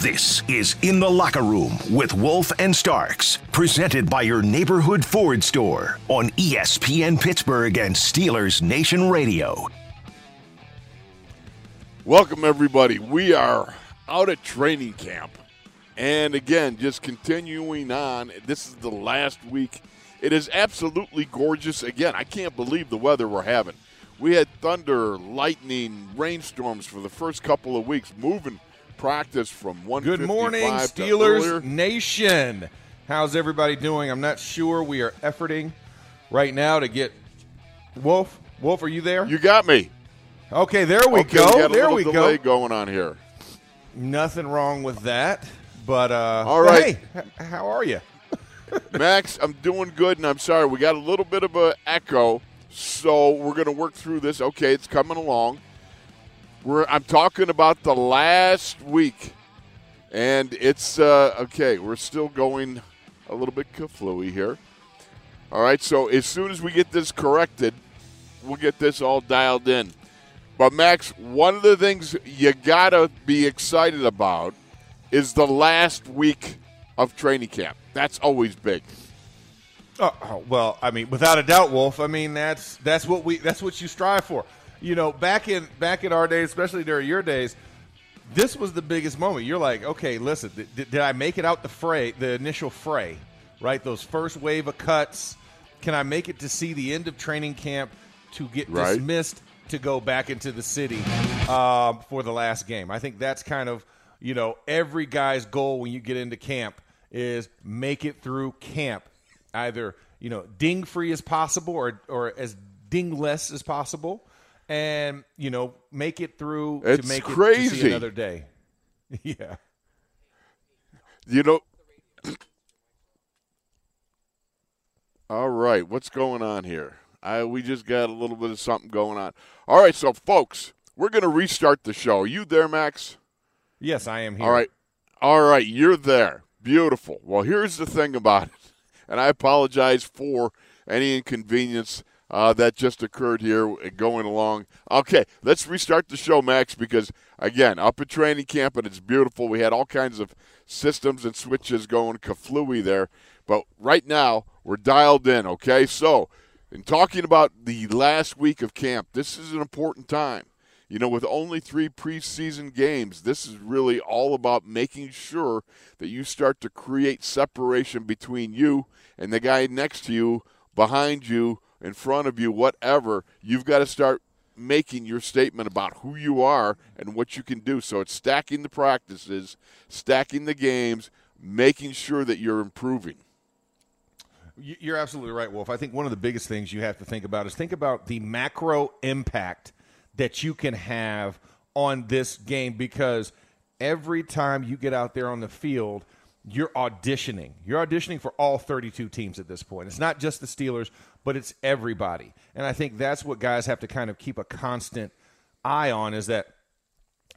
This is In the Locker Room with Wolf and Starks, presented by your neighborhood Ford store on ESPN Pittsburgh and Steelers Nation Radio. Welcome, everybody. We are out at training camp. And again, just continuing on, this is the last week. It is absolutely gorgeous. Again, I can't believe the weather we're having. We had thunder, lightning, rainstorms for the first couple of weeks, moving practice from one. Good morning, Steelers Nation. How's everybody doing? I'm not sure. We are efforting right now to get Wolf. Wolf, are you there? You got me. Okay, there we okay, go. We there we go. going on here. Nothing wrong with that. But uh, all right. Hey, how are you, Max? I'm doing good, and I'm sorry we got a little bit of a echo, so we're going to work through this. Okay, it's coming along. We're, I'm talking about the last week, and it's uh, okay. We're still going a little bit kaflooey here. All right, so as soon as we get this corrected, we'll get this all dialed in. But Max, one of the things you gotta be excited about is the last week of training camp. That's always big. Oh, well, I mean, without a doubt, Wolf. I mean, that's that's what we that's what you strive for you know, back in back in our days, especially during your days, this was the biggest moment. You're like, okay, listen, did, did I make it out the fray, the initial fray, right? Those first wave of cuts. Can I make it to see the end of training camp to get right. dismissed to go back into the city um, for the last game? I think that's kind of you know every guy's goal when you get into camp is make it through camp, either you know ding free as possible or or as dingless as possible and you know make it through it's to make crazy. it to another day. yeah. You know. All right, what's going on here? I we just got a little bit of something going on. All right, so folks, we're going to restart the show. Are you there, Max? Yes, I am here. All right. All right, you're there. Beautiful. Well, here's the thing about it. And I apologize for any inconvenience uh, that just occurred here going along. Okay, let's restart the show, Max, because again, up at training camp and it's beautiful. We had all kinds of systems and switches going kaflooey there, but right now we're dialed in. Okay, so in talking about the last week of camp, this is an important time. You know, with only three preseason games, this is really all about making sure that you start to create separation between you and the guy next to you, behind you, in front of you, whatever, you've got to start making your statement about who you are and what you can do. So it's stacking the practices, stacking the games, making sure that you're improving. You're absolutely right, Wolf. I think one of the biggest things you have to think about is think about the macro impact that you can have on this game because every time you get out there on the field – you're auditioning. You're auditioning for all 32 teams at this point. It's not just the Steelers, but it's everybody. And I think that's what guys have to kind of keep a constant eye on is that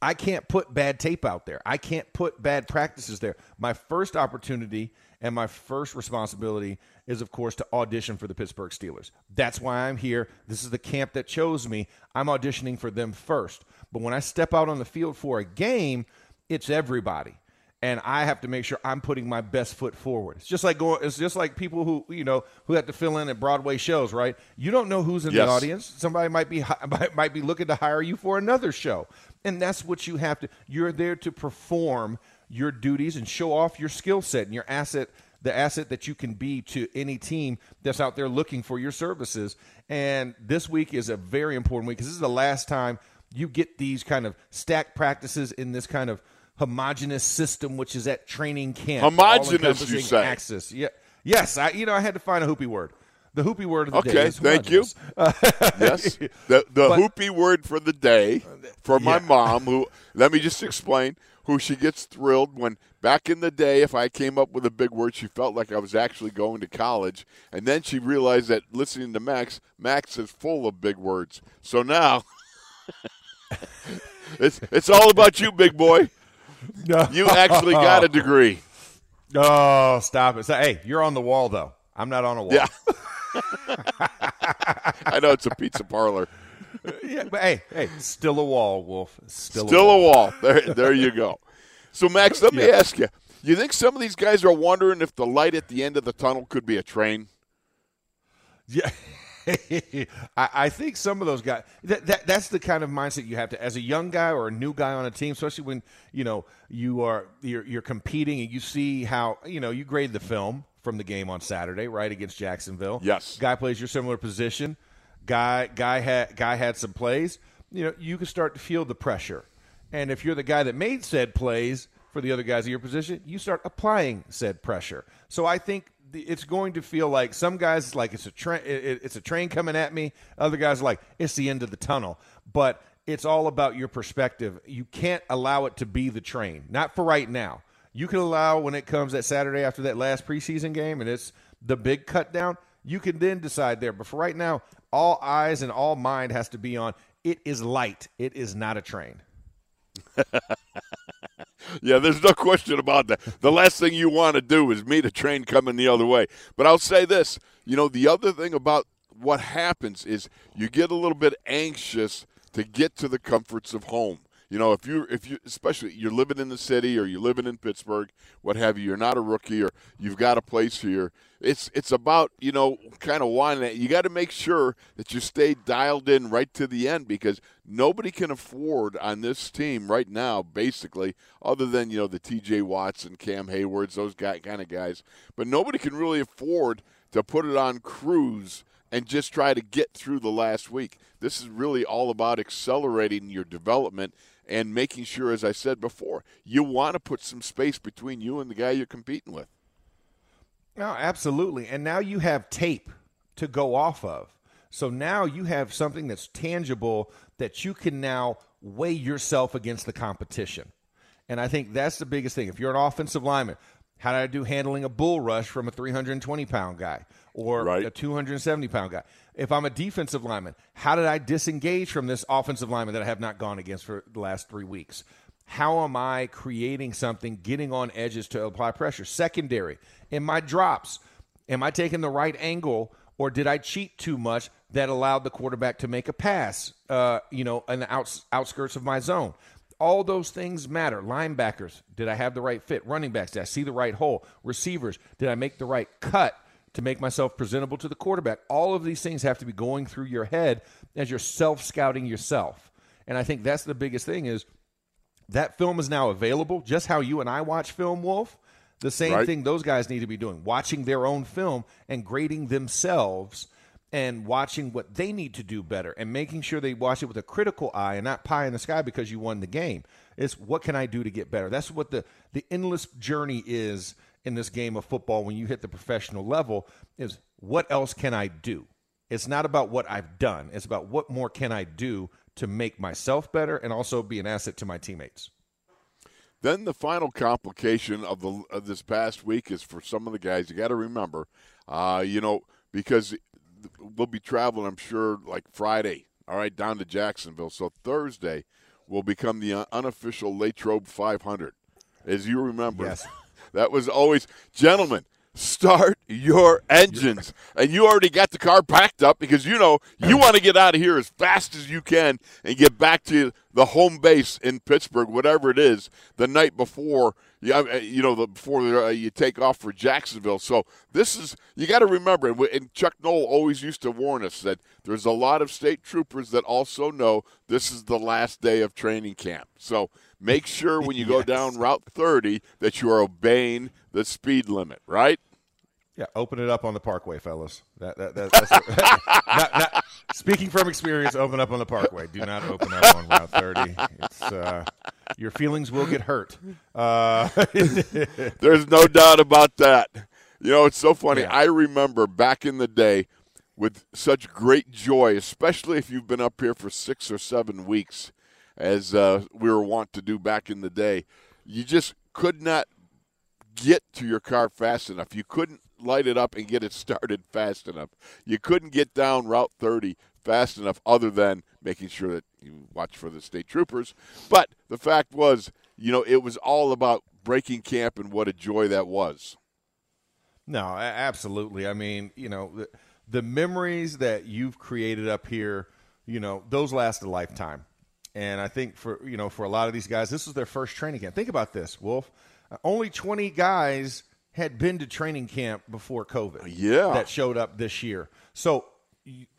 I can't put bad tape out there. I can't put bad practices there. My first opportunity and my first responsibility is, of course, to audition for the Pittsburgh Steelers. That's why I'm here. This is the camp that chose me. I'm auditioning for them first. But when I step out on the field for a game, it's everybody and I have to make sure I'm putting my best foot forward. It's just like going. It's just like people who you know who have to fill in at Broadway shows, right? You don't know who's in yes. the audience. Somebody might be might be looking to hire you for another show, and that's what you have to. You're there to perform your duties and show off your skill set and your asset, the asset that you can be to any team that's out there looking for your services. And this week is a very important week because this is the last time you get these kind of stack practices in this kind of homogenous system, which is at training camp. Homogenous, you say? Axis. Yeah. Yes, I. You know, I had to find a hoopy word. The hoopy word of the okay, day. Okay, thank you. yes, the the but, hoopy word for the day for my yeah. mom. Who let me just explain. Who she gets thrilled when back in the day, if I came up with a big word, she felt like I was actually going to college, and then she realized that listening to Max, Max is full of big words. So now, it's it's all about you, big boy. You actually got a degree. Oh, stop it. So, hey, you're on the wall, though. I'm not on a wall. Yeah. I know it's a pizza parlor. yeah, but hey, hey, still a wall, Wolf. Still, still a, wall. a wall. There, there you go. So, Max, let me yeah. ask you: You think some of these guys are wondering if the light at the end of the tunnel could be a train? Yeah. I, I, think some of those guys that, that that's the kind of mindset you have to as a young guy or a new guy on a team, especially when you know you are you're, you're competing and you see how you know you grade the film from the game on Saturday, right against Jacksonville. Yes, guy plays your similar position. Guy guy had guy had some plays. You know you can start to feel the pressure, and if you're the guy that made said plays for the other guys in your position, you start applying said pressure. So I think it's going to feel like some guys like it's a train it's a train coming at me. Other guys like it's the end of the tunnel. But it's all about your perspective. You can't allow it to be the train. Not for right now. You can allow when it comes that saturday after that last preseason game and it's the big cut down you can then decide there. But for right now all eyes and all mind has to be on it is light. It is not a train yeah, there's no question about that. The last thing you want to do is meet a train coming the other way. But I'll say this you know, the other thing about what happens is you get a little bit anxious to get to the comforts of home. You know, if you if you especially you're living in the city or you're living in Pittsburgh, what have you, you're not a rookie or you've got a place here. It's it's about you know kind of wanting You got to make sure that you stay dialed in right to the end because nobody can afford on this team right now, basically, other than you know the T.J. Watts and Cam Haywards, those guy kind of guys. But nobody can really afford to put it on cruise and just try to get through the last week. This is really all about accelerating your development and making sure, as I said before, you want to put some space between you and the guy you're competing with. No, absolutely. And now you have tape to go off of. So now you have something that's tangible that you can now weigh yourself against the competition. And I think that's the biggest thing. If you're an offensive lineman, how did I do handling a bull rush from a 320 pound guy or right. a 270 pound guy? If I'm a defensive lineman, how did I disengage from this offensive lineman that I have not gone against for the last three weeks? How am I creating something, getting on edges to apply pressure? Secondary, in my drops, am I taking the right angle or did I cheat too much that allowed the quarterback to make a pass, uh, you know, in the outs, outskirts of my zone? All those things matter. Linebackers, did I have the right fit? Running backs, did I see the right hole? Receivers, did I make the right cut to make myself presentable to the quarterback? All of these things have to be going through your head as you're self scouting yourself. And I think that's the biggest thing is that film is now available, just how you and I watch film, Wolf. The same right. thing those guys need to be doing, watching their own film and grading themselves and watching what they need to do better and making sure they watch it with a critical eye and not pie in the sky because you won the game. It's what can I do to get better? That's what the, the endless journey is in this game of football when you hit the professional level is what else can I do? It's not about what I've done. It's about what more can I do to make myself better and also be an asset to my teammates. Then the final complication of the of this past week is for some of the guys. You got to remember, uh, you know, because we'll be traveling, I'm sure, like Friday, all right, down to Jacksonville. So Thursday, will become the unofficial Latrobe 500. As you remember, Yes. That was always, gentlemen, start your engines. And you already got the car packed up because you know you want to get out of here as fast as you can and get back to the home base in Pittsburgh, whatever it is, the night before. Yeah, you know, the, before uh, you take off for Jacksonville. So this is you got to remember, and, and Chuck Noll always used to warn us that there's a lot of state troopers that also know this is the last day of training camp. So make sure when you go down Route 30 that you are obeying the speed limit, right? Yeah, open it up on the Parkway, fellas. That, that, that, that's not, not, speaking from experience. Open up on the Parkway. Do not open up on Route 30. It's uh, your feelings will get hurt. Uh, There's no doubt about that. You know, it's so funny. Yeah. I remember back in the day with such great joy, especially if you've been up here for six or seven weeks, as uh, we were wont to do back in the day. You just could not get to your car fast enough. You couldn't light it up and get it started fast enough. You couldn't get down Route 30 fast enough, other than making sure that you watch for the state troopers. But the fact was, you know, it was all about breaking camp and what a joy that was. No, absolutely. I mean, you know, the, the memories that you've created up here, you know, those last a lifetime. And I think for you know, for a lot of these guys, this was their first training camp. Think about this, Wolf. Uh, only 20 guys had been to training camp before COVID. Yeah. that showed up this year. So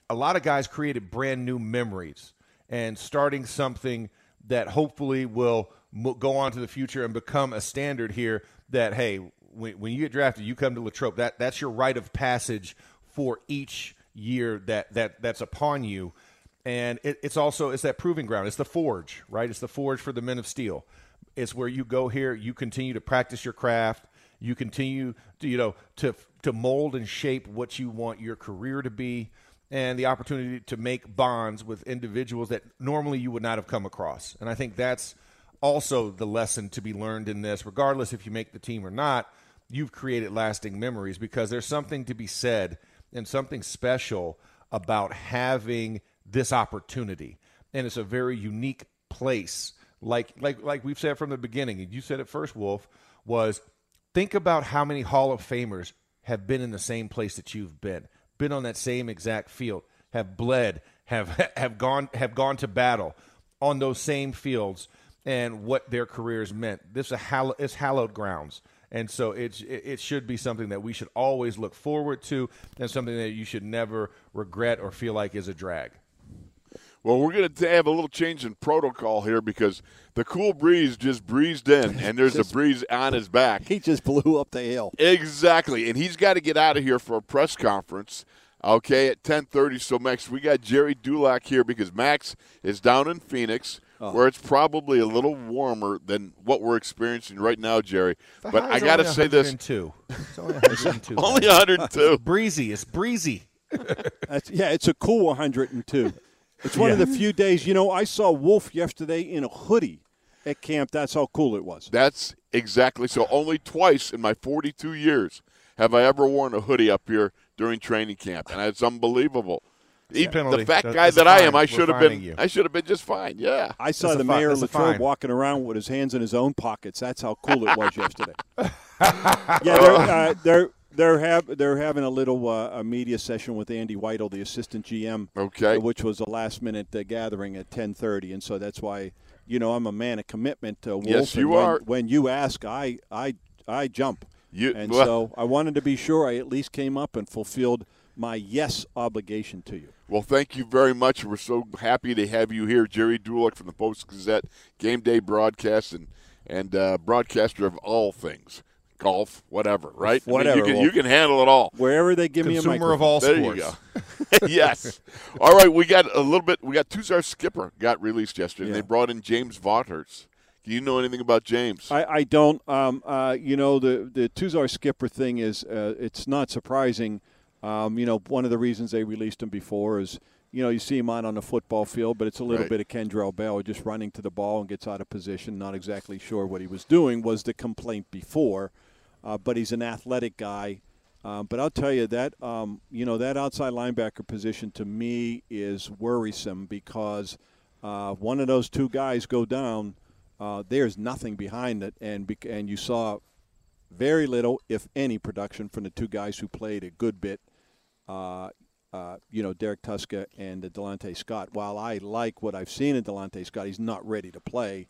a lot of guys created brand new memories and starting something that hopefully will go on to the future and become a standard here that hey when, when you get drafted you come to latrobe that that's your rite of passage for each year that that that's upon you and it, it's also it's that proving ground it's the forge right it's the forge for the men of steel it's where you go here you continue to practice your craft you continue to you know to to mold and shape what you want your career to be and the opportunity to make bonds with individuals that normally you would not have come across. And i think that's also the lesson to be learned in this. Regardless if you make the team or not you've created lasting memories because there's something to be said and something special about having this opportunity. And it's a very unique place. Like like like we've said from the beginning and you said it first wolf was think about how many hall of famers have been in the same place that you've been been on that same exact field have bled have have gone have gone to battle on those same fields and what their careers meant. This is a hall- it's hallowed grounds. And so it's, it, it should be something that we should always look forward to and something that you should never regret or feel like is a drag Well, we're going to have a little change in protocol here because the cool breeze just breezed in, and there's a breeze on his back. He just blew up the hill. Exactly, and he's got to get out of here for a press conference. Okay, at ten thirty. So Max, we got Gerry Dulac here because Max is down in Phoenix, Oh. where it's probably a little warmer than what we're experiencing right now, Jerry. The but I got to say this: 102. It's only 102. only 102. breezy. It's breezy. That's, yeah, it's a cool 102. It's one of the few days. You know, I saw Wolf yesterday in a hoodie at camp. That's how cool it was. That's exactly so. Only twice in my 42 years have I ever worn a hoodie up here during training camp, and it's unbelievable. Even penalty. the fat guy that's that I am, I should have been. you. I should have been just fine. Yeah. I saw That's the fi- mayor of that's a Latrobe walking around with his hands in his own pockets. That's how cool it was yesterday. yeah, they're, uh, they're they're have they're having a little uh, a media session with Andy Weidl, the assistant GM. Okay. which was a last minute uh, gathering at ten thirty, and so that's why you know I'm a man of commitment. Uh, Wolf, Yes, you when, are. When you ask, I I I jump. You- and well- so I wanted to be sure I at least came up and fulfilled my yes obligation to you. Well, thank you very much. We're so happy to have you here, Gerry Dulac from the Post Gazette, game day broadcast and and uh, broadcaster of all things, golf, whatever. Right? I mean, Whatever, you can you can handle it all. Wherever they give me a Consumer of microphone. all There sports. you go. yes. All right, we got a little bit. We got Tuzar Skipper got released yesterday. and They brought in James Vaughters. Do you know anything about James? I, I don't. Um, uh, you know, the the Tuzar Skipper thing is uh, it's not surprising. Um, you know, one of the reasons they released him before is you know you see him out on the football field, but it's a little Right. bit of Kendrell Bell just running to the ball and gets out of position, not exactly sure what he was doing. Was the complaint before? Uh, but he's an athletic guy. Uh, but I'll tell you that um, you know that outside linebacker position to me is worrisome because uh, one of those two guys go down, uh, there's nothing behind it, and and you saw very little, if any, production from the two guys who played a good bit. Uh, uh, you know, Derrek Tuszka and Delontae Scott. While I like what I've seen in Delontae Scott, he's not ready to play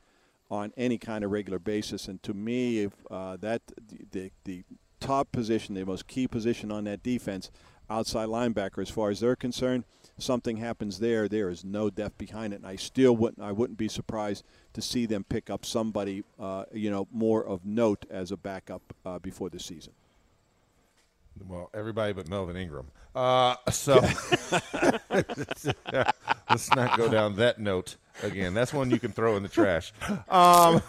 on any kind of regular basis. And to me, if uh, that the, the top position, the most key position on that defense, outside linebacker, as far as they're concerned, something happens there, there is no depth behind it. And I still wouldn't, I wouldn't be surprised to see them pick up somebody, uh, you know, more of note as a backup uh, before the season. Well, everybody but Melvin Ingram. Uh, so let's not go down that note again. That's one you can throw in the trash. Um,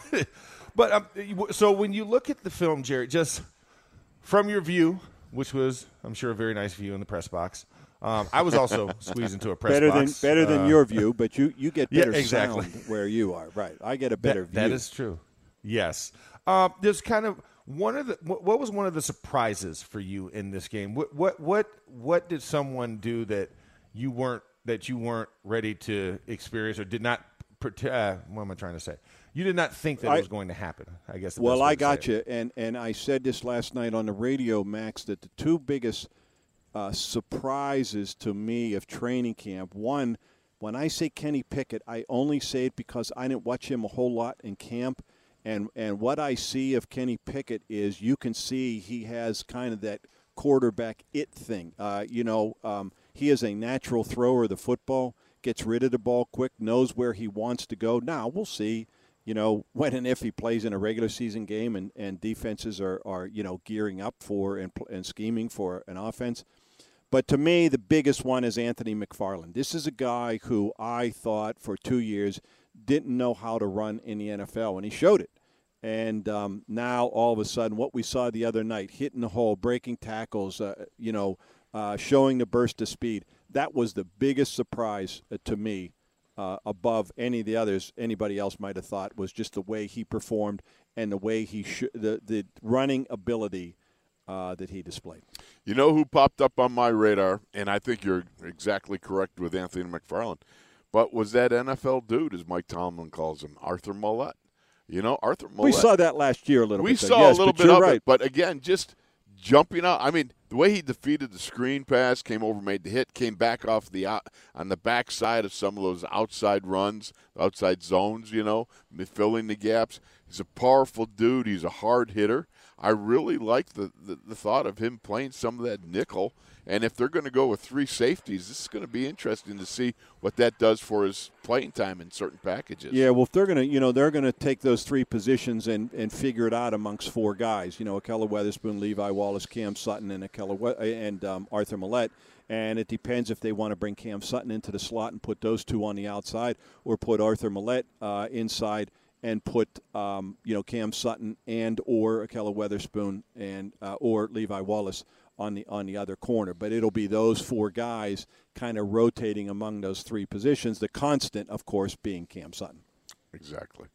but um, so when you look at the film, Jerry, just from your view, which was, I'm sure, a very nice view in the press box. Um, I was also squeezed into a press better box. than better than Uh, your view, but you you get Yeah, better exactly. sound where you are. Right, I get a better that, view. That is true. Yes. Uh, there's kind of one of the. What, was one of the surprises for you in this game? What what what what did someone do that you weren't that you weren't ready to experience or did not? Uh, what am I trying to say? You did not think that I- it was going to happen. I guess. Well, I got it. you, and and I said this last night on the radio, Max, that the two biggest uh, surprises to me of training camp. One, when I say Kenny Pickett, I only say it because I didn't watch him a whole lot in camp, and and what I see of Kenny Pickett is you can see he has kind of that quarterback it thing. Uh, you know, um, he is a natural thrower of the football, gets rid of the ball quick, knows where he wants to go. Now we'll see you know, when and if he plays in a regular season game and, and defenses are, are, you know, gearing up for and, and scheming for an offense. But to me, the biggest one is Anthony McFarland. This is a guy who I thought for two years didn't know how to run in the NFL, and he showed it. And um, now, all of a sudden, what we saw the other night, hitting the hole, breaking tackles, uh, you know, uh, showing the burst of speed, that was the biggest surprise uh, to me uh, above any of the others anybody else might have thought was just the way he performed and the way he sh- the the running ability uh, that he displayed. You know who popped up on my radar, and I think you're exactly correct with Anthony McFarland, but was that NFL dude, as Mike Tomlin calls him, Arthur Maulet. You know, Arthur Maulet. We saw that last year a little we bit. though. saw yes, a little bit of right. it, but again, just jumping out. I mean, the way he defeated the screen pass, came over, made the hit, came back off the out, on the backside of some of those outside runs, outside zones. You know, filling the gaps. He's a powerful dude. He's a hard hitter. I really like the, the, the thought of him playing some of that nickel. And if they're going to go with three safeties, this is going to be interesting to see what that does for his playing time in certain packages. Yeah, well, if they're going to, you know, they're going to take those three positions and, and figure it out amongst four guys. You know, Ahkello Witherspoon, Levi Wallace, Cam Sutton, and Ahkello and um, Arthur Maulet. And it depends if they want to bring Cam Sutton into the slot and put those two on the outside, or put Arthur Maulet uh, inside and put um, you know Cam Sutton and or Ahkello Witherspoon and uh, or Levi Wallace on the on the other corner. But it'll be those four guys kind of rotating among those three positions. The constant, of course, being Cam Sutton. exactly.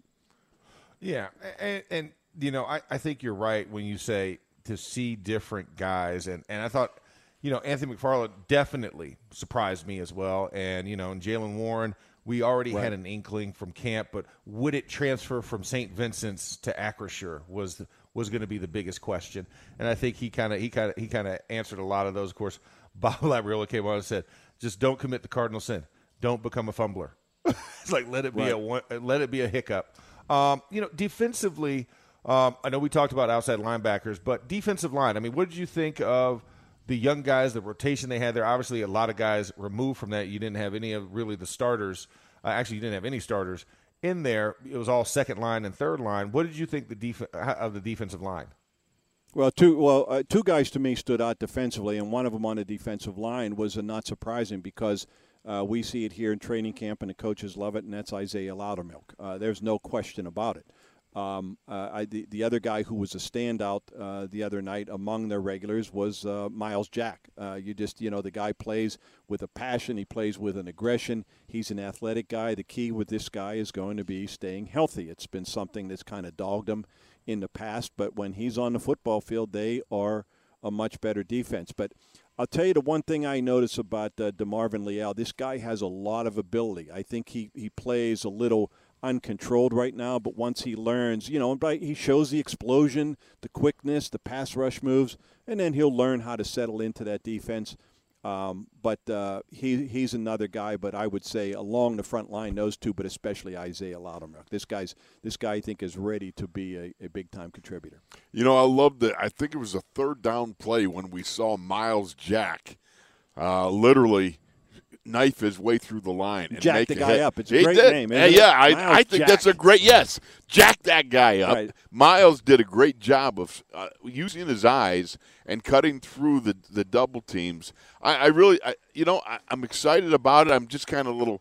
Yeah, and, and you know, I, I think you're right when you say to see different guys, and, and I thought, you know, Anthony McFarland definitely surprised me as well, and you know, and Jaylen Warren, we already had an inkling from camp, but would it transfer from St. Vincent's to Acrisure was was going to be the biggest question, and I think he kind of he kind of he kind of answered a lot of those. Of course, Bob Labriola came on and said, just don't commit the cardinal sin, don't become a fumbler. it's like let it be a one, let it be a hiccup. Um, you know, defensively, um, I know we talked about outside linebackers, but defensive line. I mean, what did you think of the young guys, the rotation they had there? Obviously, a lot of guys removed from that. You didn't have any of really the starters. Uh, actually, you didn't have any starters in there. It was all second line and third line. What did you think the def- of the defensive line? Well, two well uh, two guys to me stood out defensively, and one of them on the defensive line was uh, not surprising because uh, we see it here in training camp, and the coaches love it, and that's Isaiah Loudermilk. Uh, there's no question about it. Um, uh, I, the, the other guy who was a standout uh, the other night among their regulars was uh, Myles Jack. Uh, you just, you know, the guy plays with a passion. He plays with an aggression. He's an athletic guy. The key with this guy is going to be staying healthy. It's been something that's kind of dogged him in the past, but when he's on the football field, they are a much better defense. But I'll tell you the one thing I notice about uh, DeMarvin Leal. This guy has a lot of ability. I think he, he plays a little uncontrolled right now, but once he learns, you know, he shows the explosion, the quickness, the pass rush moves, and then he'll learn how to settle into that defense. Um, but uh, he he's another guy. But I would say along the front line, those two, but especially Isaiah Loudermilk. This guy's this guy I think is ready to be a, a big time contributor. You know, I love the. I think it was a third down play when we saw Myles Jack, uh, literally knife his way through the line and jack make the guy hit. up. It's a he great did. name. Yeah, yeah I, I think Jack. that's a great yes. Jack that guy up. Right. Myles did a great job of uh, using his eyes and cutting through the the double teams. I, I really, I, you know, I, I'm excited about it. I'm just kind of a little.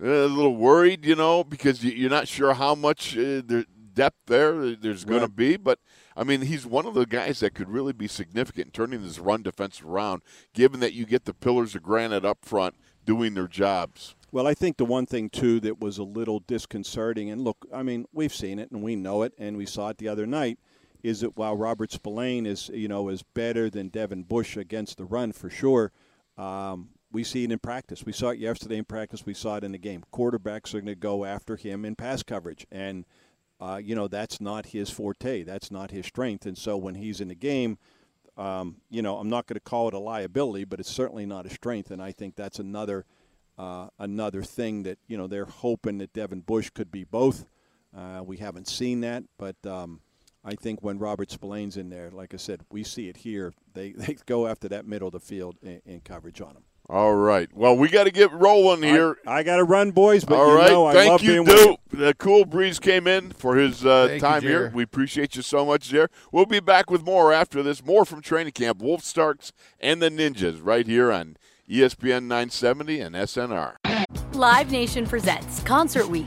A little worried, you know, because you- you're not sure how much uh, there, depth there there's going to be. But I mean, he's one of the guys that could really be significant in turning this run defense around, given that you get the pillars of granite up front doing their jobs. Well, I think the one thing too that was a little disconcerting, and look, I mean, we've seen it and we know it, and we saw it the other night, is that while Robert Spillane is you know is better than Devin Bush against the run for sure, um, we see it in practice. We saw it yesterday in practice. We saw it in the game. Quarterbacks are going to go after him in pass coverage, and uh, you know that's not his forte. That's not his strength. And so when he's in the game, um, you know, I'm not going to call it a liability, but it's certainly not a strength. And I think that's another uh, another thing that you know they're hoping that Devin Bush could be both. Uh, we haven't seen that, but um, I think when Robert Spillane's in there, like I said, we see it here. They they go after that middle of the field in, in coverage on him. All right. Well, we got to get rolling here. I, I got to run, boys, but All you right. know I Thank love you, being with you. Duke. The cool breeze came in for his uh, Thank you, time here. We appreciate you so much, there. We'll be back with more after this. More from training camp. Wolf Starks and the Ninjas right here on ESPN 970 and SNR. Live Nation presents Concert Week.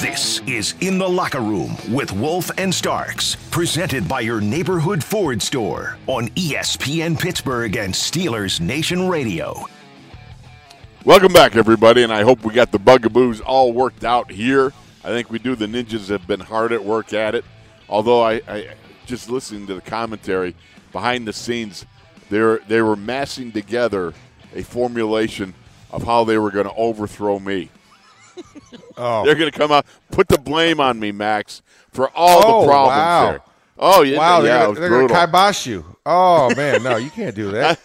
This is In the Locker Room with Wolf and Starks, presented by your neighborhood Ford store on ESPN Pittsburgh and Steelers Nation Radio. Welcome back, everybody, and I hope we got the bugaboos all worked out here. I think we do. The Ninjas have been hard at work at it. Although I, I just listening to the commentary behind the scenes, they they were massing together a formulation of how they were going to overthrow me. Oh, They're going to come out, put the blame on me, Max, for all Oh, the problems wow. there. Oh yeah, wow, yeah, they're gonna, was they're gonna brutal. kibosh you. Oh man, no, you can't do that.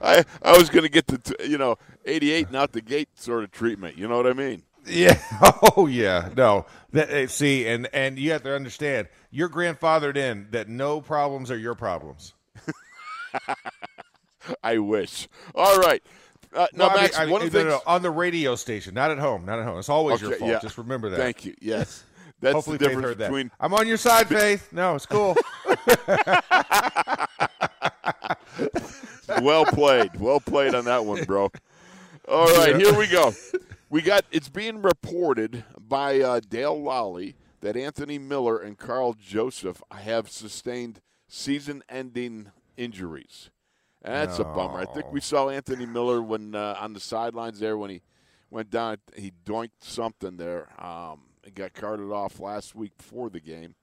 I, I was going to get the you know 88 and out the gate sort of treatment. You know what I mean? Yeah. Oh, yeah. No. That, eh, see, and and you have to understand, you're grandfathered in that no problems are your problems. I wish. All right. Uh, now, Well, I mean- Max, I mean, of the no, no, things. no, on the radio station, not at home, not at home. It's always your fault. yeah. Just remember that. Thank you. Yes. That's Hopefully, the difference heard that. between. I'm on your side, Faith. No, it's cool. well played. Well played on that one, bro. All right, here we go. We got it's being reported by uh, Dale Lolley that Anthony Miller and Karl Joseph have sustained season-ending injuries. And that's a bummer. I think we saw Anthony Miller when uh, on the sidelines there when he went down. He doinked something there. Um, he got carted off last week before the game,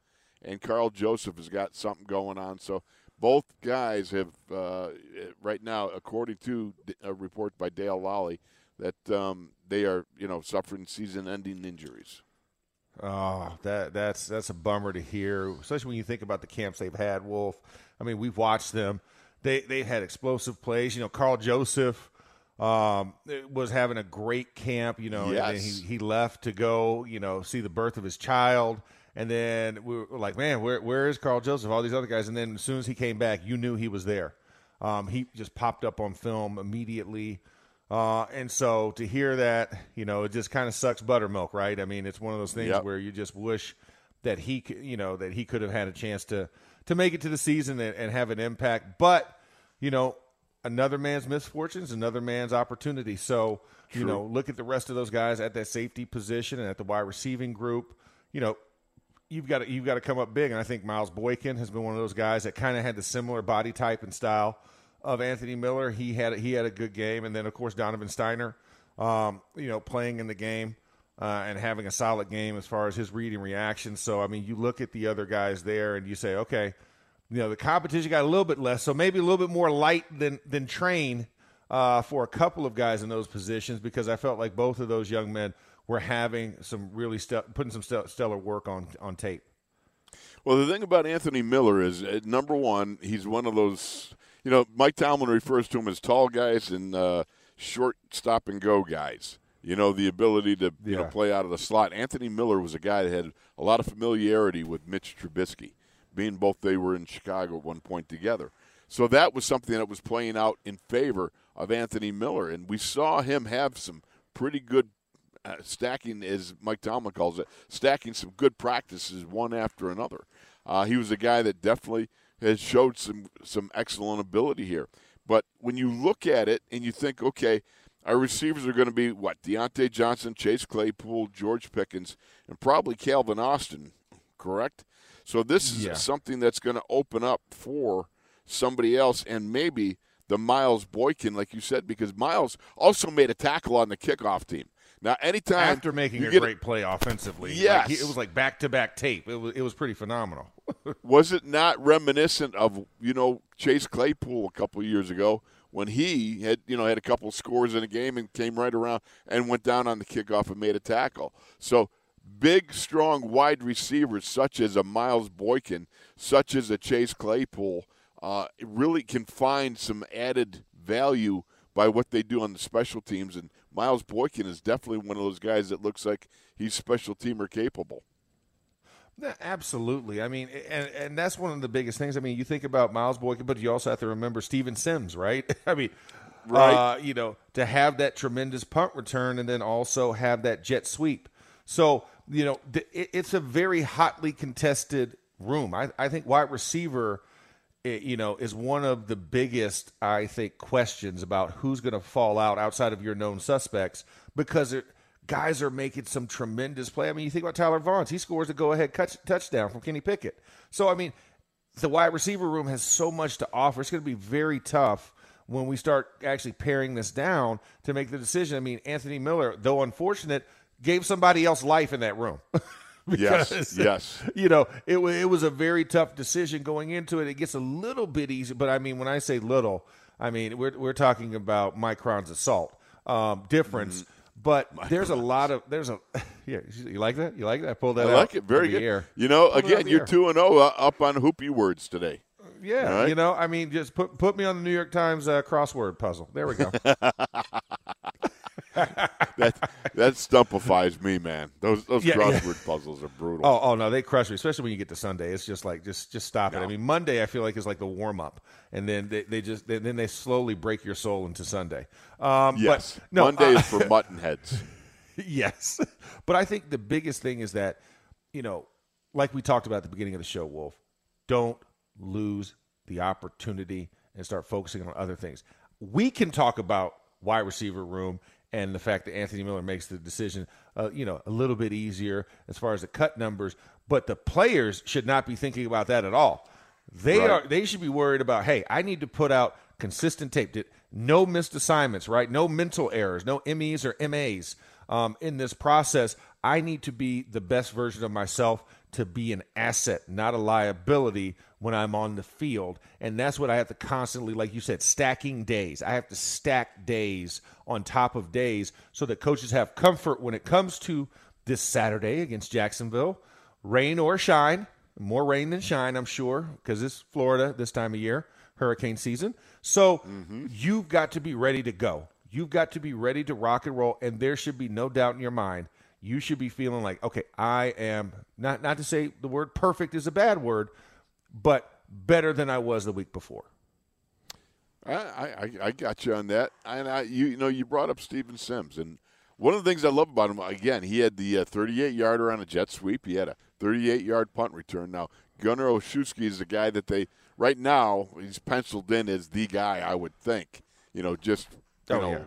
and Karl Joseph has got something going on. So both guys have uh, right now, according to a report by Dale Lolley, that um, they are you know suffering season-ending injuries. Oh, that that's that's a bummer to hear, especially when you think about the camps they've had. Wolf, I mean, we've watched them. They they had explosive plays. You know, Karl Joseph um, was having a great camp. You know, and Yes. he he left to go. You know, see the birth of his child. And then we were like, man, where where is Karl Joseph? All these other guys. And then as soon as he came back, you knew he was there. Um, he just popped up on film immediately. Uh, and so to hear that, you know, it just kind of sucks buttermilk, right? I mean, it's one of those things Yep. where you just wish that he, you know, that he could have had a chance to to make it to the season and, and have an impact. But you know, another man's misfortunes, another man's opportunity. So, True. you know, look at the rest of those guys at that safety position and at the wide receiving group. You know, you've got to, you've got to come up big. And I think Miles Boykin has been one of those guys that kind of had the similar body type and style of Anthony Miller. He had he had a good game, and then of course Donovan Stiner, um, you know, playing in the game. Uh, and having a solid game as far as his reading reaction. So, I mean, you look at the other guys there and you say, okay, you know the competition got a little bit less, so maybe a little bit more light than than train uh, for a couple of guys in those positions because I felt like both of those young men were having some really st- putting some st- stellar work on on tape. Well, the thing about Anthony Miller is uh, number one, he's one of those. You know, Mike Tomlin refers to him as tall guys and uh, short stop and go guys. You know, the ability to you yeah. know play out of the slot. Anthony Miller was a guy that had a lot of familiarity with Mitch Trubisky being both they were in Chicago at one point together. So that was something that was playing out in favor of Anthony Miller, and we saw him have some pretty good uh, stacking, as Mike Tomlin calls it, stacking some good practices one after another. Uh, he was a guy that definitely has showed some some excellent ability here. But when you look at it and you think, okay, our receivers are going to be what Diontae Johnson, Chase Claypool, George Pickens, and probably Calvin Austin, correct? So this is yeah. something that's going to open up for somebody else, and maybe the Miles Boykin, like you said, because Miles also made a tackle on the kickoff team. Now, anytime after making a great play offensively, yes, like he, it was like back to back tape. It was it was pretty phenomenal. was it not reminiscent of you know Chase Claypool a couple years ago when he had you know had a couple scores in a game and came right around and went down on the kickoff and made a tackle? So big, strong wide receivers such as a Miles Boykin, such as a Chase Claypool, uh, really can find some added value by what they do on the special teams. And Miles Boykin is definitely one of those guys that looks like he's special teamer capable. Yeah, absolutely. I mean, and and that's one of the biggest things. I mean, you think about Miles Boykin, but you also have to remember Steven Sims, right? I mean, right. Uh, you know, to have that tremendous punt return and then also have that jet sweep. So you know, it's a very hotly contested room. I, I think wide receiver, eh, you know, is one of the biggest, I think, questions about who's going to fall out outside of your known suspects because it, guys are making some tremendous play. I mean, you think about Tyler Vaughns; he scores a go-ahead touchdown from Kenny Pickett. So, I mean, the wide receiver room has so much to offer. It's going to be very tough when we start actually paring this down to make the decision. I mean, Anthony Miller, though unfortunate – gave somebody else life in that room. because, yes, yes. You know, it, it was a very tough decision going into it. It gets a little bit easy, but I mean, when I say little, I mean we're we're talking about microns of salt um, difference. Mm-hmm. But microns. there's a lot of there's a yeah. You like that? You like that? I pulled that. I like it. Very good. You know, again, you're two and zero oh, uh, up on hoopy words today. Yeah, right? you know, I mean, just put put me on the New York Times uh, crossword puzzle. There we go. that that stumpifies me, man. Those those yeah, crossword yeah. puzzles are brutal. Oh, oh no, they crush me, especially when you get to Sunday. It's just like just just stop no. it. I mean, Monday I feel like is like the warm up, and then they, they just they, then they slowly break your soul into Sunday. Um, yes, but, no, Monday uh, is for mutton heads. yes, but I think the biggest thing is that you know, like we talked about at the beginning of the show, Wolf, don't lose the opportunity and start focusing on other things. We can talk about wide receiver room and the fact that Anthony Miller makes the decision, uh, you know, a little bit easier as far as the cut numbers. But the players should not be thinking about that at all. They right. are. They should be worried about, hey, I need to put out consistent tape. No missed assignments, right? No mental errors, no MEs or MAs um, in this process. I need to be the best version of myself to be an asset, not a liability when I'm on the field. And that's what I have to constantly, like you said, stacking days. I have to stack days on top of days so that coaches have comfort when it comes to this Saturday against Jacksonville. Rain or shine, more rain than shine, I'm sure, because it's Florida this time of year, hurricane season. So mm-hmm. you've got to be ready to go. You've got to be ready to rock and roll, and there should be no doubt in your mind. You should be feeling like, okay, I am not not to say the word perfect is a bad word, but better than I was the week before. I, I, I got you on that, and I, you, you know, you brought up Steven Sims, and one of the things I love about him, again, he had the uh, 38 yarder on a jet sweep. He had a 38 yard punt return. Now, Gunnar Olszewski is the guy that they, right now, he's penciled in as the guy, I would think. You know, just, you Oh, know,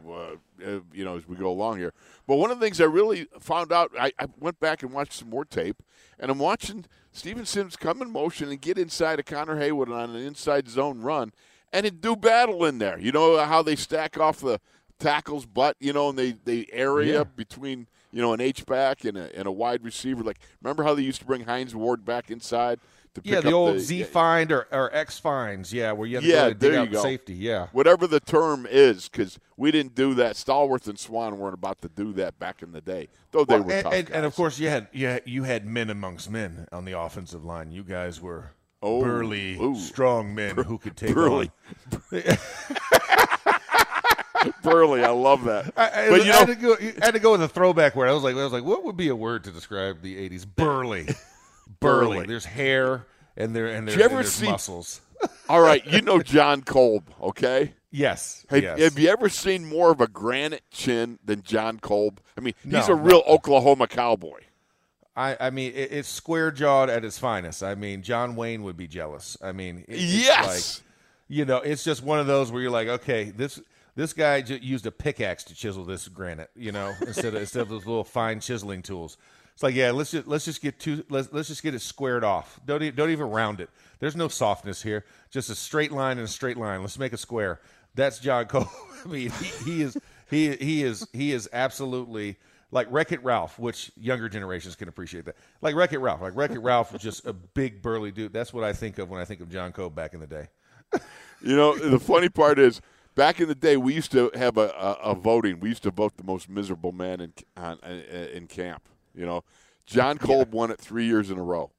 uh, uh, you know, as we go along here. But one of the things I really found out, I, I went back and watched some more tape, and I'm watching Steven Sims come in motion and get inside of Connor Heyward on an inside zone run, and it do battle in there. You know how they stack off the tackles but you know, and they, they area Yeah. between, you know, an H back and a, and a wide receiver. Like, remember how they used to bring Hines Ward back inside Yeah, the old the, Z find or, or X finds. Yeah, where you have to Yeah, dig you out go. safety. Yeah. whatever the term is, because we didn't do that. Stallworth and Swan weren't about to do that back in the day, though they Well, were and, tough and, and of course, you had you had, you had men amongst men on the offensive line. You guys were Oh, burly, ooh. strong men who could take Burly. on. Burley, I love that. I, but you I had to go. Had to go with a throwback word. I was like, I was like, what would be a word to describe the '80s? Burly, burly. Burly. There's hair and there and, there, you ever and there's see- muscles. all right, you know John Kolb, okay? Yes. Have, yes. have you ever seen more of a granite chin than John Kolb? I mean, he's No, a real Oklahoma cowboy. I, I mean, it, it's square jawed at its finest. I mean, John Wayne would be jealous. I mean, it- it's Yes. like, you know, it's just one of those where you're like, okay, this this guy used a pickaxe to chisel this granite, you know, instead of instead of those little fine chiseling tools. It's like, yeah, let's just let's just get two let's let's just get it squared off. Don't e- don't even round it. There's no softness here. Just a straight line and a straight line. Let's make a square. That's John Kolb. I mean, he, he is he he is he is absolutely like Wreck It Ralph, which younger generations can appreciate that. Like Wreck It Ralph. Like Wreck It Ralph was just a big burly dude. That's what I think of when I think of John Kolb back in the day. You know, the funny part is, back in the day, we used to have a, a, a voting. We used to vote the most miserable man in on, in camp. You know, John Kolb won it three years in a row.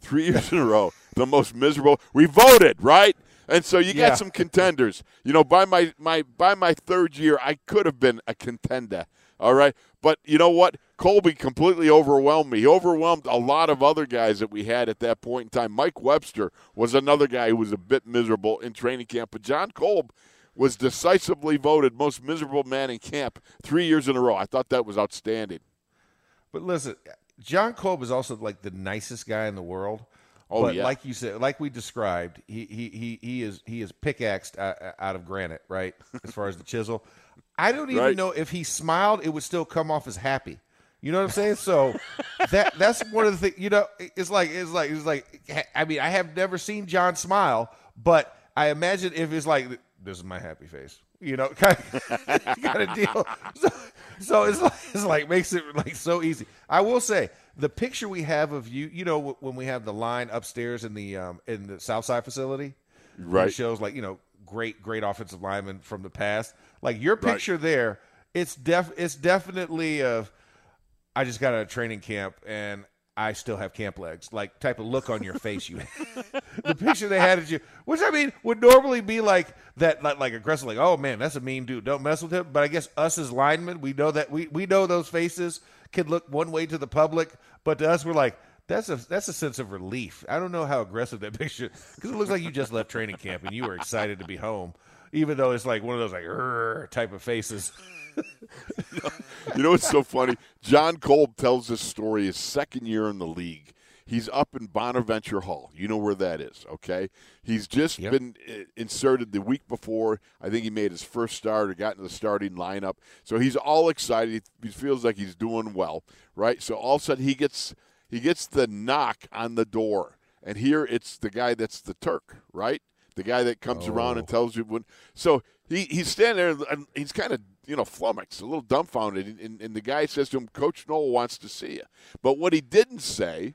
Three years in a row, the most miserable. We voted right, and so you Yeah. got some contenders. You know, by my my by my third year, I could have been a contender. All right, but you know what? Colby completely overwhelmed me. He overwhelmed a lot of other guys that we had at that point in time. Mike Webster was another guy who was a bit miserable in training camp, but John Kolb was decisively voted most miserable man in camp three years in a row. I thought that was outstanding. But listen, John Kolb is also like the nicest guy in the world. Oh, but yeah. like you said, like we described, he he he, he is he is pickaxed out, out of granite, right? As far as the chisel, I don't even Right. know if he smiled, it would still come off as happy. You know what I'm saying? So that that's one of the things. You know, it's like it's like it's like. I mean, I have never seen John smile, but I imagine if it's like this is my happy face. You know, kind of, kind of deal. So, so it's like, it's like makes it like so easy. I will say the picture we have of you. You know, when we have the line upstairs in the um, in the Southside facility, Right. It shows like you know great great offensive linemen from the past. Like your Right. picture there, it's def it's definitely of I just got out of training camp and I still have camp legs. Like type of look on your face you the picture they had of you, which I mean would normally be like that, like, like aggressive, like oh man, that's a mean dude, don't mess with him. But I guess us as linemen, we know that we we know those faces can look one way to the public, but to us, we're like. That's a that's a sense of relief. I don't know how aggressive that picture because it looks like you just left training camp and you were excited to be home, even though it's like one of those like type of faces. You know what's so funny? John Kolb tells this story his second year in the league. He's up in Bonaventure Hall. You know where that is, okay? He's just Yep. been uh, inserted the week before. I think he made his first start or got into the starting lineup. So he's all excited. He feels like he's doing well, right? So all of a sudden he gets he gets the knock on the door, and here it's the guy that's the Turk, right? The guy that comes around and tells you when. So he, he's standing there and he's kind of you know flummoxed, a little dumbfounded, and, and the guy says to him, "Coach Noll wants to see you." But what he didn't say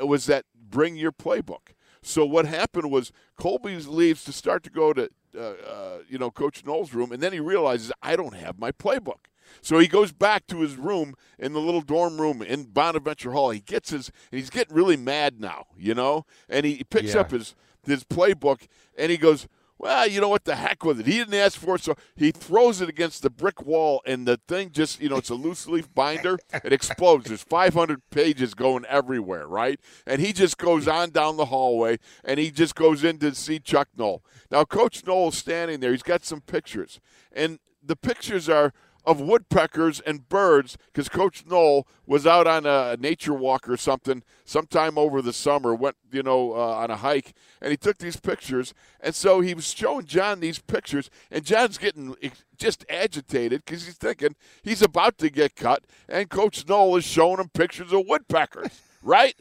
was that bring your playbook. So what happened was Colby leaves to start to go to uh, uh, you know Coach Noll's room, and then he realizes I don't have my playbook. So he goes back to his room in the little dorm room in Bonaventure Hall. He gets his, and he's getting really mad now, you know. And he picks Yeah. up his his playbook, and he goes, "Well, you know what? The heck with it. He didn't ask for it, so he throws it against the brick wall, and the thing just, you know, it's a loose leaf binder. It explodes. There's 500 pages going everywhere, right? And he just goes on down the hallway, and he just goes in to see Chuck Noll. Now, Coach Noll's standing there. He's got some pictures, and the pictures are of woodpeckers and birds because Coach Noll was out on a nature walk or something sometime over the summer, went, you know, uh, on a hike, and he took these pictures. And so he was showing John these pictures, and John's getting just agitated because he's thinking he's about to get cut, and Coach Noll is showing him pictures of woodpeckers, right?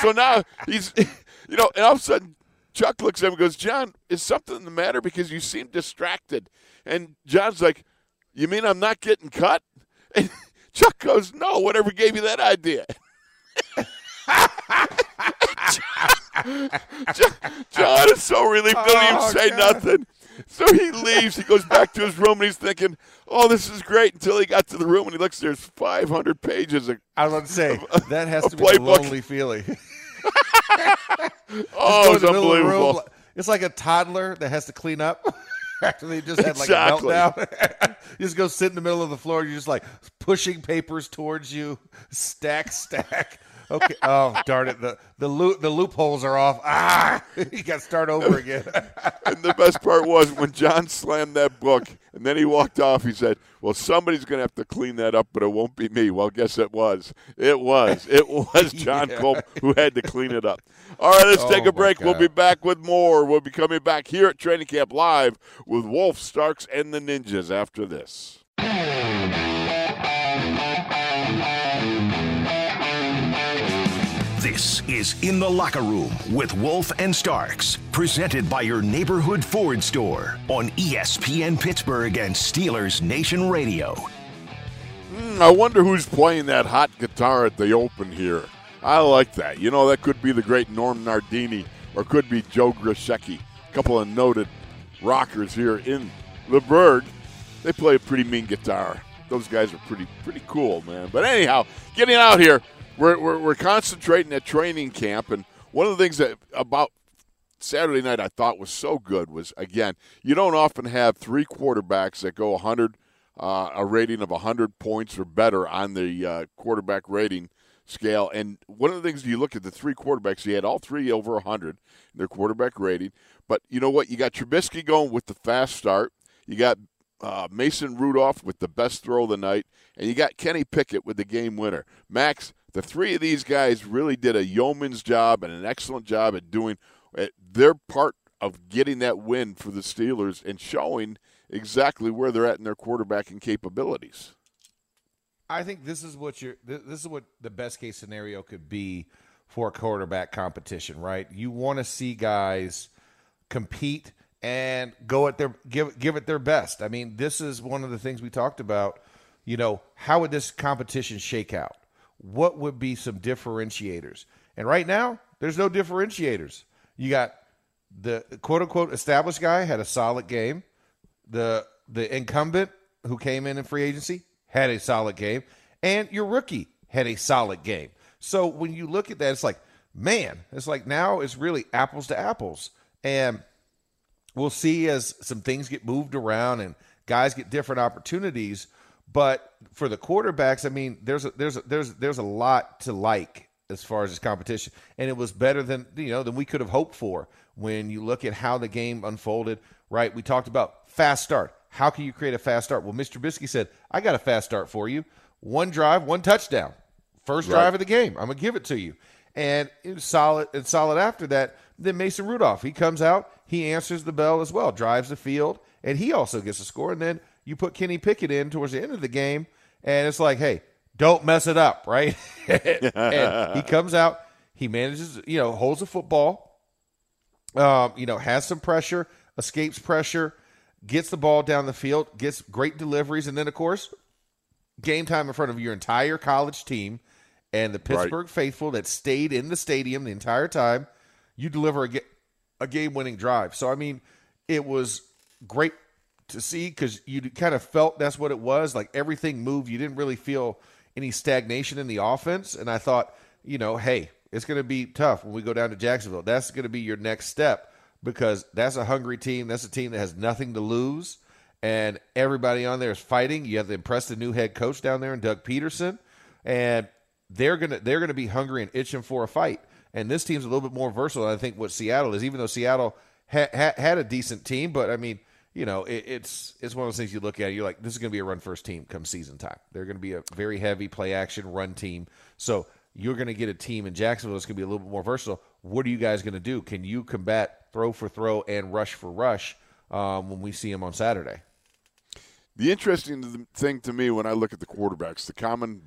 so now he's, you know, and all of a sudden, Chuck looks at him and goes, John, is something the matter? Because you seem distracted. And John's like, You mean I'm not getting cut? And Chuck goes, No, whatever gave you that idea. John, is so relieved, doesn't even Oh, say God. nothing. So he leaves. He goes back to his room and he's thinking, "Oh, this is great." Until he got to the room and he looks. There's 500 pages of I was about to say that has to be a lonely feeling. oh, it's in the middle of the room, unbelievable. It's like a toddler that has to clean up after they just had like Exactly. a meltdown. you just go sit in the middle of the floor. You're just like pushing papers towards you, stack, stack. Okay. Oh darn it! The the loop the loopholes are off. Ah, you got to start over again. And the best part was when John slammed that book and then he walked off, he said, Well, somebody's going to have to clean that up, but it won't be me. Well, guess it was. It was. It was John Yeah. Kolb who had to clean it up. All right, let's take Oh, a break. my We'll be back with more. We'll be coming back here at Training Camp Live with Wolf, Starks, and the Ninjas after this. Is In the Locker Room with Wolf and Starks, presented by your neighborhood Ford store on ESPN Pittsburgh and Steelers Nation Radio. Hmm, I wonder who's playing that hot guitar at the open here. I like that. You know, that could be the great Norm Nardini or could be Joe Grushecky, a couple of noted rockers here in the Burgh. They play a pretty mean guitar. Those guys are pretty pretty cool, man. But anyhow, getting out here, we're, we're, we're concentrating at training camp, and one of the things that about Saturday night I thought was so good was again, you don't often have three quarterbacks that go 100, uh, a rating of 100 points or better on the uh, quarterback rating scale. And one of the things you look at the three quarterbacks, you had all three over 100 in their quarterback rating. But you know what? You got Trubisky going with the fast start. You got uh, Mason Rudolph with the best throw of the night, and you got Kenny Pickett with the game winner. Max, the three of these guys really did a yeoman's job and an excellent job at doing their part of getting that win for the Steelers and showing exactly where they're at in their quarterbacking capabilities. I think this is what you're. This is what the best case scenario could be for a quarterback competition, right? You want to see guys compete and go at their give give it their best. I mean, this is one of the things we talked about. You know, how would this competition shake out? What would be some differentiators? And right now, there's no differentiators. You got the quote unquote established guy had a solid game. The the incumbent who came in in free agency had a solid game, and your rookie had a solid game. So when you look at that, it's like, man, it's like now it's really apples to apples, and we'll see as some things get moved around and guys get different opportunities. But for the quarterbacks, I mean, there's a, there's a, there's there's a lot to like as far as this competition, and it was better than you know than we could have hoped for when you look at how the game unfolded. Right, we talked about fast start. How can you create a fast start? Well, Mr. Bisky said, "I got a fast start for you. One drive, one touchdown, first drive of the game. I'm gonna give it to you." And it was solid and solid after that. Then Mason Rudolph, he comes out, he answers the bell as well, drives the field, and he also gets a score. And then you put Kenny Pickett in towards the end of the game, and it's like, hey, don't mess it up, right? and he comes out, he manages, you know, holds the football, um, you know, has some pressure, escapes pressure, gets the ball down the field, gets great deliveries, and then of course, game time in front of your entire college team and the Pittsburgh faithful that stayed in the stadium the entire time. You deliver a, a game-winning drive. So I mean, it was great to see because you kind of felt that's what it was. Like everything moved. You didn't really feel any stagnation in the offense. And I thought, you know, hey, it's going to be tough when we go down to Jacksonville. That's going to be your next step because that's a hungry team. That's a team that has nothing to lose. And everybody on there is fighting. You have to impress the new head coach down there, and Doug Pederson, and they're gonna they're gonna be hungry and itching for a fight. And this team's a little bit more versatile. I think what Seattle is, even though Seattle ha- ha- had a decent team, but I mean, you know, it, it's it's one of those things you look at. You're like, this is going to be a run first team come season time. They're going to be a very heavy play action run team. So you're going to get a team in Jacksonville that's going to be a little bit more versatile. What are you guys going to do? Can you combat throw for throw and rush for rush um, when we see them on Saturday? The interesting thing to me when I look at the quarterbacks, the common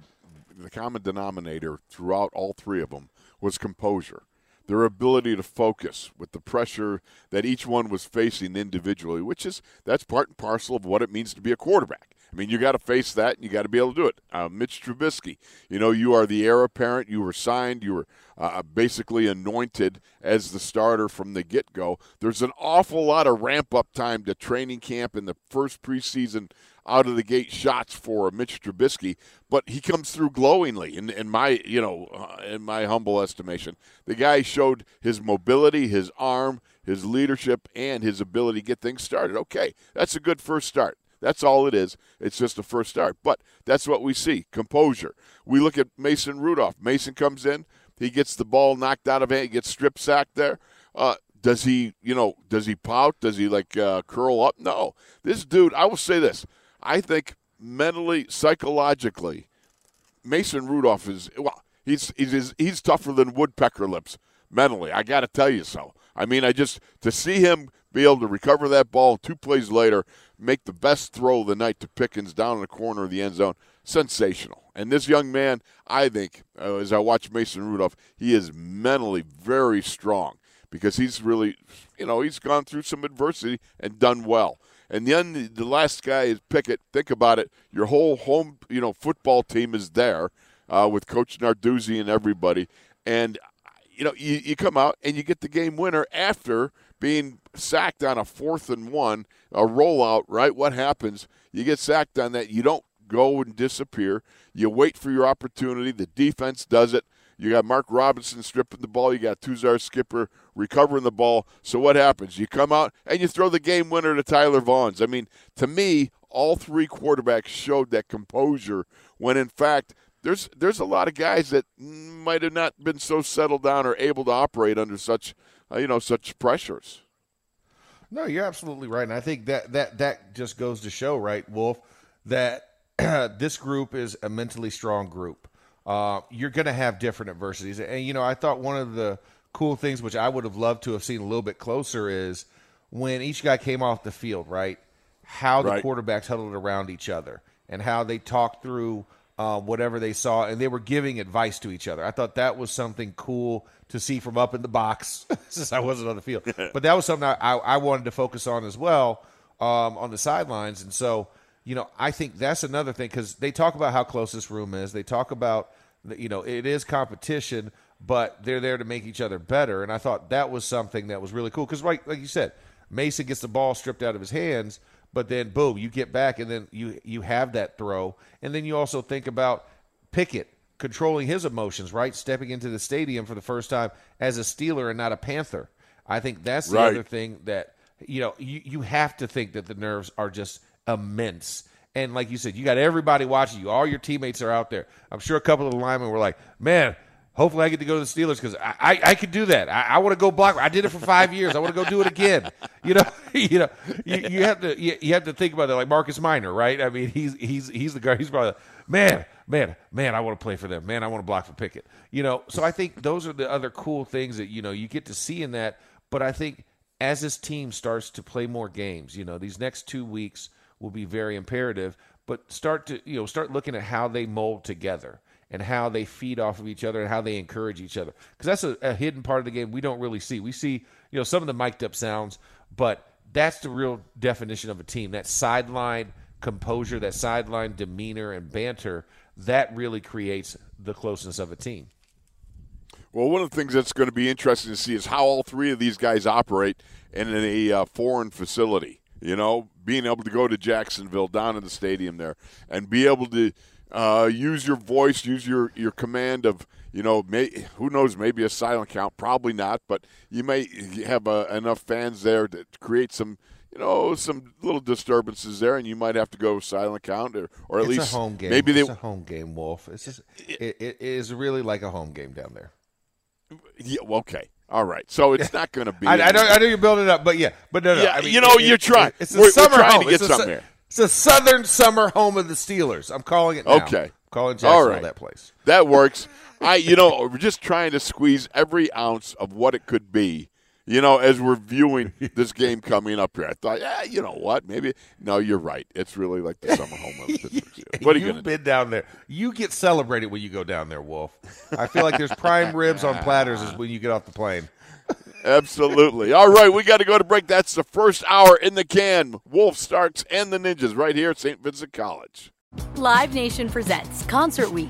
the common denominator throughout all three of them was composure. Their ability to focus with the pressure that each one was facing individually, which is that's part and parcel of what it means to be a quarterback. I mean, you got to face that, and you got to be able to do it. Uh, Mitch Trubisky, you know, you are the heir apparent. You were signed. You were uh, basically anointed as the starter from the get go. There's an awful lot of ramp up time to training camp in the first preseason out of the gate shots for Mitch Trubisky, but he comes through glowingly in, in my you know uh, in my humble estimation. The guy showed his mobility, his arm, his leadership, and his ability to get things started. Okay, that's a good first start. That's all it is. It's just a first start. But that's what we see composure. We look at Mason Rudolph. Mason comes in, he gets the ball knocked out of it, he gets strip sacked there. Uh, does he, you know, does he pout? Does he like uh, curl up? No. This dude, I will say this. I think mentally, psychologically, Mason Rudolph is well. He's he's he's tougher than woodpecker lips mentally. I got to tell you so. I mean, I just to see him be able to recover that ball two plays later, make the best throw of the night to Pickens down in the corner of the end zone, sensational. And this young man, I think, uh, as I watch Mason Rudolph, he is mentally very strong because he's really, you know, he's gone through some adversity and done well. And then the last guy is Pickett. Think about it. Your whole home, you know, football team is there uh, with Coach Narduzzi and everybody. And, you know, you, you come out and you get the game winner after being sacked on a fourth and one, a rollout, right? What happens? You get sacked on that. You don't go and disappear. You wait for your opportunity. The defense does it. You got Mark Robinson stripping the ball. You got Tuzar Skipper recovering the ball. So what happens? You come out and you throw the game winner to Tyler Vaughns. I mean, to me, all three quarterbacks showed that composure when in fact there's there's a lot of guys that might have not been so settled down or able to operate under such uh, you know such pressures. No, you're absolutely right, and I think that that that just goes to show, right, Wolf, that this group is a mentally strong group uh, you're going to have different adversities. And, you know, I thought one of the cool things, which I would have loved to have seen a little bit closer, is when each guy came off the field, right? How the right. quarterbacks huddled around each other and how they talked through uh, whatever they saw and they were giving advice to each other. I thought that was something cool to see from up in the box since I wasn't on the field. but that was something I, I, I wanted to focus on as well um, on the sidelines. And so, you know, I think that's another thing because they talk about how close this room is. They talk about, you know, it is competition, but they're there to make each other better. And I thought that was something that was really cool because, right, like you said, Mason gets the ball stripped out of his hands, but then boom, you get back and then you you have that throw, and then you also think about Pickett controlling his emotions, right, stepping into the stadium for the first time as a Steeler and not a Panther. I think that's the right. other thing that you know you you have to think that the nerves are just immense. And like you said, you got everybody watching you. All your teammates are out there. I'm sure a couple of the linemen were like, man, hopefully I get to go to the Steelers because I, I, I could do that. I, I want to go block. I did it for five years. I want to go do it again. You know, you know, you, you have to you, you, have to think about it like Marcus Minor, right? I mean, he's he's he's the guy. He's probably man, man, man. I want to play for them. Man, I want to block for Pickett. You know, so I think those are the other cool things that you know you get to see in that. But I think as this team starts to play more games, you know, these next two weeks will be very imperative. But start to you know start looking at how they mold together and how they feed off of each other and how they encourage each other because that's a, a, hidden part of the game we don't really see. We see you know some of the mic'd up sounds, but that's the real definition of a team. That sideline composure, that sideline demeanor and banter, that really creates the closeness of a team. Well, one of the things that's going to be interesting to see is how all three of these guys operate in a uh, foreign facility. You know, being able to go to Jacksonville down in the stadium there and be able to uh, use your voice, use your, your command of, you know, may, who knows, maybe a silent count, probably not, but you may have uh, enough fans there to create some, you know, some little disturbances there, and you might have to go silent count, or, or at it's least a home game. Maybe it's a home game, Wolf. It's just it, it is really like a home game down there. Yeah, well, okay. All right, so it's not going to be. I, I know, I know you're building it up, but yeah, but no, no. Yeah, I mean, you know, it- you're trying. It's a We're- we're summer trying to get it's a, something su- here. It's a southern summer home of the Steelers. I'm calling it now. Okay. I'm calling All Jacksonville right. that place. That works. I, you know, we're just trying to squeeze every ounce of what it could be. You know, as we're viewing this game coming up here, I thought, yeah, you know what? Maybe no, you're right. It's really like the summer home of the Steelers. What are you You've been down there. You get celebrated when you go down there, Wolf. I feel like there's prime ribs on platters is when you get off the plane. Absolutely. All right, we got to go to break. That's the first hour in the can. Wolf Starks and the Ninjas right here at St. Vincent College. Live Nation presents Concert Week.